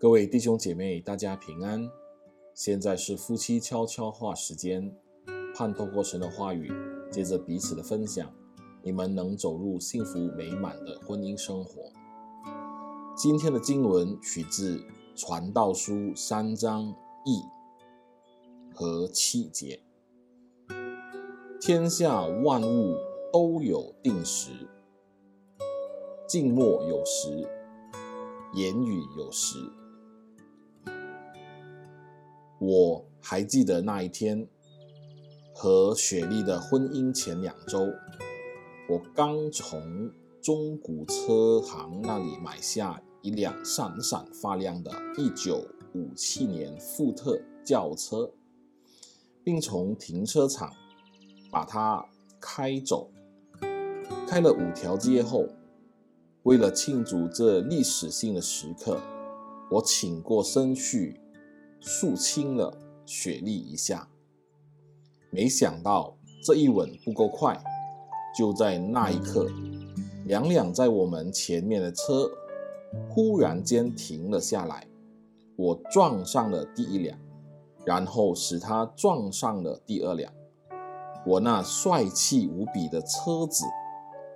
各位弟兄姐妹，大家平安。现在是夫妻悄悄话时间，盼透过神的话语，借着彼此的分享，你们能走入幸福美满的婚姻生活。今天的经文取自《传道书》三章一和七节：天下万物都有定时，静默有时，言语有时。我还记得那一天，和雪莉的婚姻前两周，我刚从中古车行那里买下一辆闪闪发亮的1957年福特轿车，并从停车场把它开走。开了五条街后，为了庆祝这历史性的时刻，我请过身去。肃清了雪莉一下，没想到这一吻不够快，就在那一刻，两辆在我们前面的车忽然间停了下来，我撞上了第一辆，然后使他撞上了第二辆，我那帅气无比的车子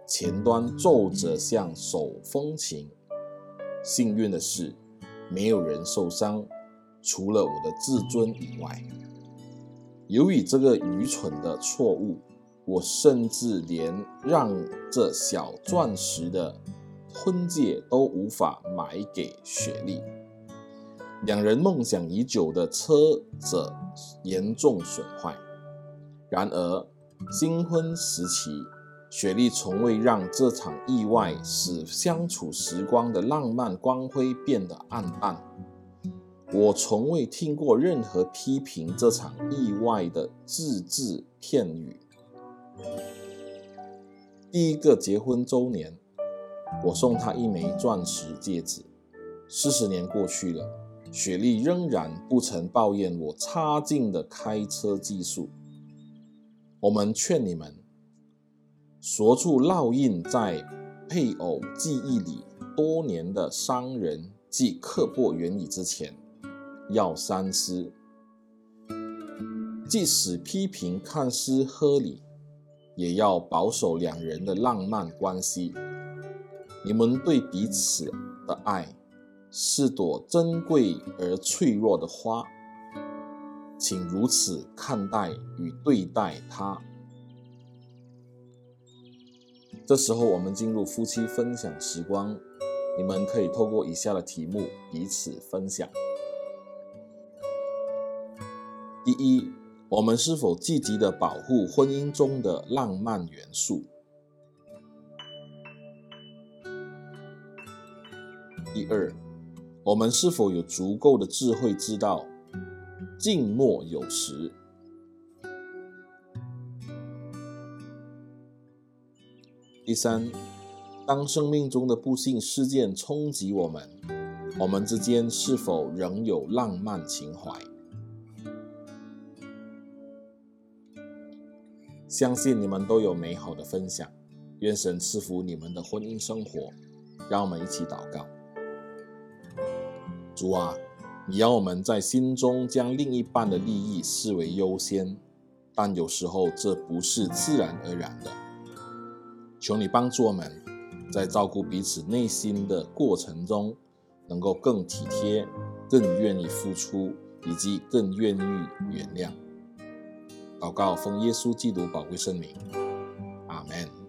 前端皱着像手风琴，幸运的是没有人受伤。除了我的自尊以外，由于这个愚蠢的错误，我甚至连让这小钻石的婚戒都无法买给雪莉。两人梦想已久的车子严重损坏。然而，新婚时期，雪莉从未让这场意外使相处时光的浪漫光辉变得暗淡。我从未听过任何批评这场意外的只字片语。第一个结婚周年，我送她一枚钻石戒指。四十年过去了，雪莉仍然不曾抱怨我差劲的开车技术。我们劝你们，锁住烙印在配偶记忆里多年的伤人及刻薄言语之前。要三思，即使批评看似合理，也要保守两人的浪漫关系。你们对彼此的爱是朵珍贵而脆弱的花，请如此看待与对待它。这时候，我们进入夫妻分享时光，你们可以透过以下的题目彼此分享。第一，我们是否积极的保护婚姻中的浪漫元素？第二，我们是否有足够的智慧知道静默有时？第三，当生命中的不幸事件冲击我们，我们之间是否仍有浪漫情怀？相信你们都有美好的分享，愿神赐福你们的婚姻生活。让我们一起祷告：主啊，你要我们在心中将另一半的利益视为优先，但有时候这不是自然而然的。求你帮助我们，在照顾彼此内心的过程中，能够更体贴、更愿意付出，以及更愿意原谅。祷告，奉耶稣基督宝贵圣名，阿门。